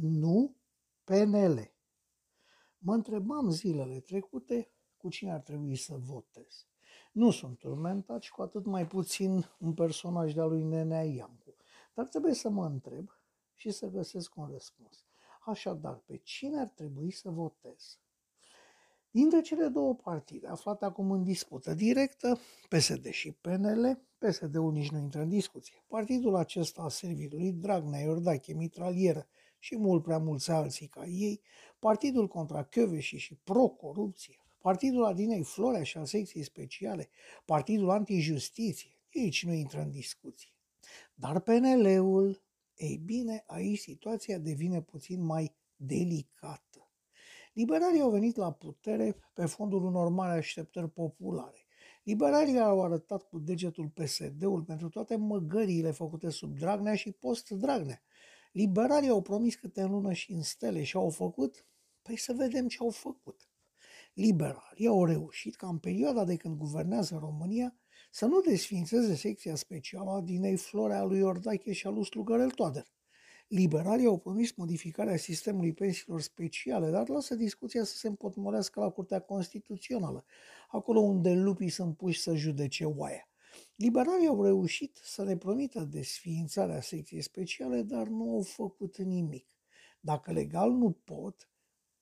nu PNL. Mă întrebam zilele trecute cu cine ar trebui să votez. Nu sunt turmentat și cu atât mai puțin un personaj de-a lui Nenea Iancu. Dar trebuie să mă întreb și să găsesc un răspuns. Așadar, pe cine ar trebui să votez? Dintre cele două partide aflate acum în dispută directă, PSD și PNL, PSD-ul nici nu intră în discuție. Partidul acesta a servit lui Dragnea, Iordache, Mitralieră și mult prea mulți alții ca ei, Partidul contra Căveșii și pro-corupție, Partidul Adinei Florea și al secției speciale, Partidul Antijustiție, aici nu intră în discuție. Dar PNL-ul, ei bine, aici situația devine puțin mai delicată. Liberalii au venit la putere pe fondul unor mari așteptări populare. Liberalii au arătat cu degetul PSD-ul pentru toate măgăriile făcute sub Dragnea și post-Dragnea. Liberalii au promis câte în lună și în stele și au făcut? Păi să vedem ce au făcut. Liberalii au reușit ca în perioada de când guvernează România să nu desfințeze secția specială a Dinei Florea lui Ordache și a lui Slugărel Toader. Liberalii au promis modificarea sistemului pensiilor speciale, dar lasă discuția să se împotmorească la Curtea Constituțională, acolo unde lupii sunt puși să judece oaia. Liberalii au reușit să ne promită desființarea secției speciale, dar nu au făcut nimic. Dacă legal nu pot,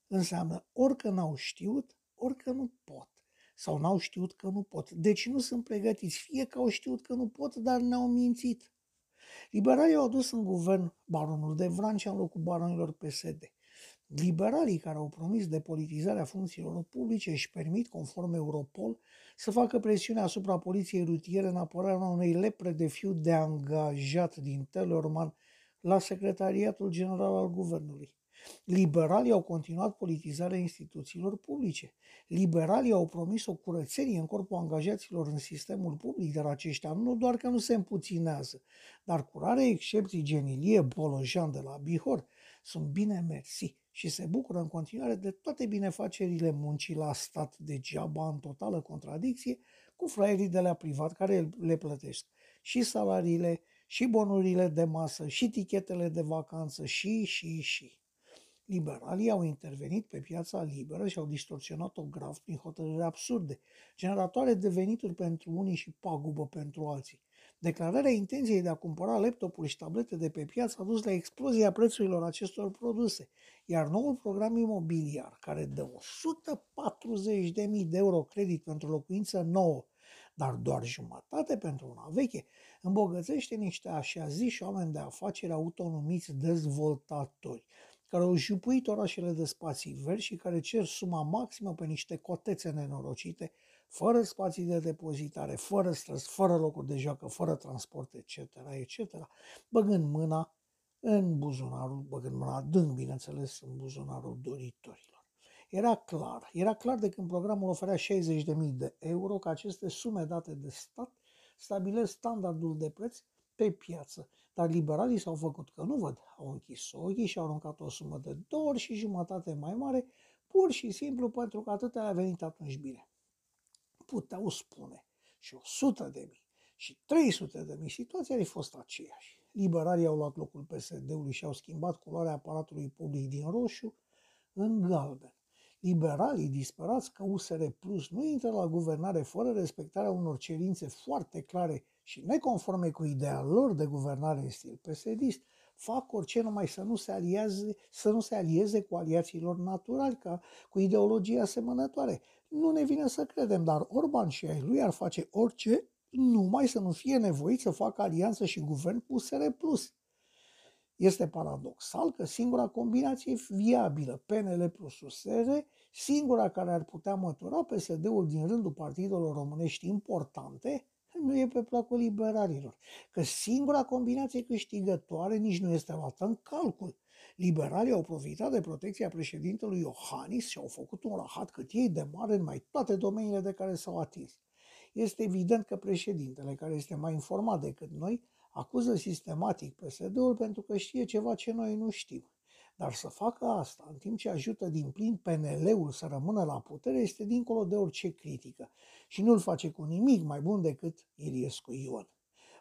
înseamnă orică n-au știut, orică nu pot. Sau n-au știut că nu pot. Deci nu sunt pregătiți. Fie că au știut că nu pot, dar ne-au mințit. Liberalii au adus în guvern baronul de Vrancea în locul baronilor PSD. Liberalii care au promis depolitizarea funcțiilor publice își permit, conform Europol, să facă presiune asupra poliției rutiere în apărarea unei lepre de fiu de angajat din Telorman la Secretariatul General al Guvernului. Liberalii au continuat politizarea instituțiilor publice. Liberalii au promis o curățenie în corpul angajaților în sistemul public, dar aceștia nu doar că nu se împuținează, dar cu rare excepții genilie Bolojan de la Bihor sunt bine mersi și se bucură în continuare de toate binefacerile muncii la stat degeaba în totală contradicție cu fraierii de la privat care le plătesc și salariile, și bonurile de masă, și tichetele de vacanță, și, și, și. Liberalii au intervenit pe piața liberă și au distorsionat-o grav prin hotărâri absurde, generatoare de venituri pentru unii și pagubă pentru alții. Declararea intenției de a cumpăra laptopuri și tablete de pe piață a dus la explozia prețurilor acestor produse, iar noul program imobiliar, care dă 140.000 de euro credit pentru locuință nouă, dar doar jumătate pentru una veche, îmbogățește niște așa ziși oameni de afaceri autonumiți dezvoltatori, care au jupuit orașele de spații verzi și care cer suma maximă pe niște cotețe nenorocite, fără spații de depozitare, fără străzi, fără locuri de joacă, fără transport, etc., etc., băgând mâna în buzunarul, băgând mâna adânc, bineînțeles, în buzunarul doritorilor. Era clar, era clar de când programul oferea 60.000 de euro că aceste sume date de stat stabilesc standardul de preț pe piață. Dar liberalii s-au făcut că nu văd, au închis ochii și au aruncat o sumă de două ori și jumătate mai mare, pur și simplu pentru că atât a venit atunci bine. Puteau spune și 100 de mii și 300 de mii, situația ar fi fost aceeași. Liberalii au luat locul PSD-ului și au schimbat culoarea aparatului public din roșu în galben. Liberalii disperați că USR Plus nu intră la guvernare fără respectarea unor cerințe foarte clare și neconforme cu ideea lor de guvernare în stil psd fac orice numai să nu se alieze, să nu se alieze cu aliațiilor naturali, ca cu ideologia asemănătoare. Nu ne vine să credem, dar Orban și ai lui ar face orice numai să nu fie nevoit să facă alianță și guvern cu USR+. Este paradoxal că singura combinație viabilă, PNL plus USR, singura care ar putea mătura PSD-ul din rândul partidelor românești importante, nu e pe placul liberalilor. Că singura combinație câștigătoare nici nu este luată în calcul. Liberalii au profitat de protecția președintelui Iohannis și au făcut un rahat cât ei de mare în mai toate domeniile de care s-au atins. Este evident că președintele, care este mai informat decât noi, acuză sistematic PSD-ul pentru că știe ceva ce noi nu știm. Dar să facă asta, în timp ce ajută din plin PNL-ul să rămână la putere, este dincolo de orice critică și nu-l face cu nimic mai bun decât Iliescu Ion.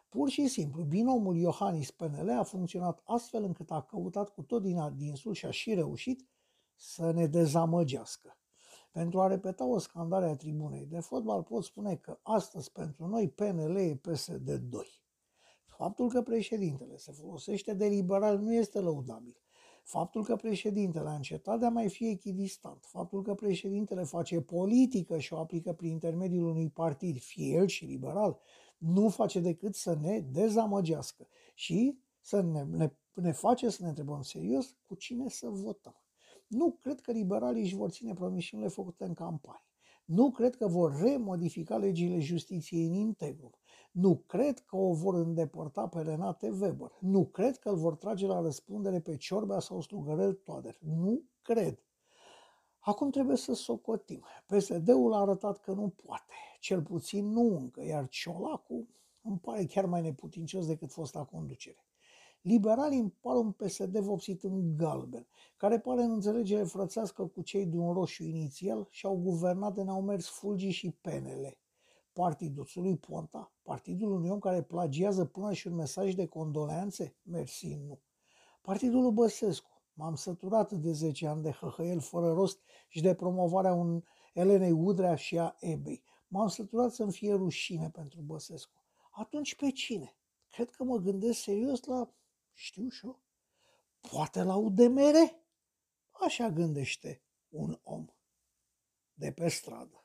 Pur și simplu, binomul Iohannis PNL a funcționat astfel încât a căutat cu tot din adinsul și a și reușit să ne dezamăgească. Pentru a repeta o scandare a tribunei de fotbal, pot spune că astăzi pentru noi PNL e PSD 2. Faptul că președintele se folosește de liberal nu este lăudabil. Faptul că președintele a încetat de a mai fi echidistant, faptul că președintele face politică și o aplică prin intermediul unui partid, fie el și liberal, nu face decât să ne dezamăgească și să ne, ne, ne face să ne întrebăm serios cu cine să votăm. Nu cred că liberalii își vor ține promisiunile făcute în campanie. Nu cred că vor remodifica legile justiției în integru. Nu cred că o vor îndepărta pe Renate Weber. Nu cred că îl vor trage la răspundere pe Ciorbea sau Strugărel Toader. Nu cred. Acum trebuie să socotim. PSD-ul a arătat că nu poate. Cel puțin nu încă, iar Ciolacu îmi pare chiar mai neputincios decât fosta conducere. Liberalii îmi par un PSD vopsit în galben, care pare în înțelegere frățească cu cei din roșu inițial și au guvernat de ne-au mers Fulgi și Penele. Partidul lui Ponta, partidul unui om care plagiază până și un mesaj de condoleanțe? Mersi, nu. Partidul lui Băsescu, m-am săturat de 10 ani de hăhăiel fără rost și de promovarea un Elenei Udrea și a Ebei. M-am săturat să-mi fie rușine pentru Băsescu. Atunci pe cine? Cred că mă gândesc serios la știu și eu, poate la UDMR? Așa gândește un om de pe stradă.